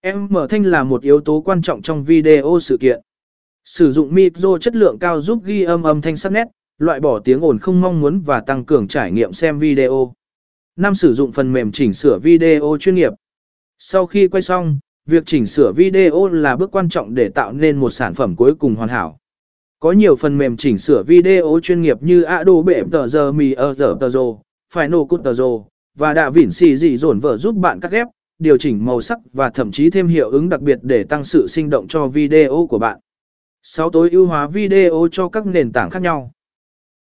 Em mở thanh là một yếu tố quan trọng trong video sự kiện. Sử dụng micro chất lượng cao giúp ghi âm âm thanh sắc nét, loại bỏ tiếng ồn không mong muốn và tăng cường trải nghiệm xem video. Năm sử dụng phần mềm chỉnh sửa video chuyên nghiệp. Sau khi quay xong, việc chỉnh sửa video là bước quan trọng để tạo nên một sản phẩm cuối cùng hoàn hảo. Có nhiều phần mềm chỉnh sửa video chuyên nghiệp như Adobe Premiere Pro, Final Cut Pro và DaVinci Resolve giúp bạn cắt ghép, điều chỉnh màu sắc và thậm chí thêm hiệu ứng đặc biệt để tăng sự sinh động cho video của bạn. 6 tối ưu hóa video cho các nền tảng khác nhau.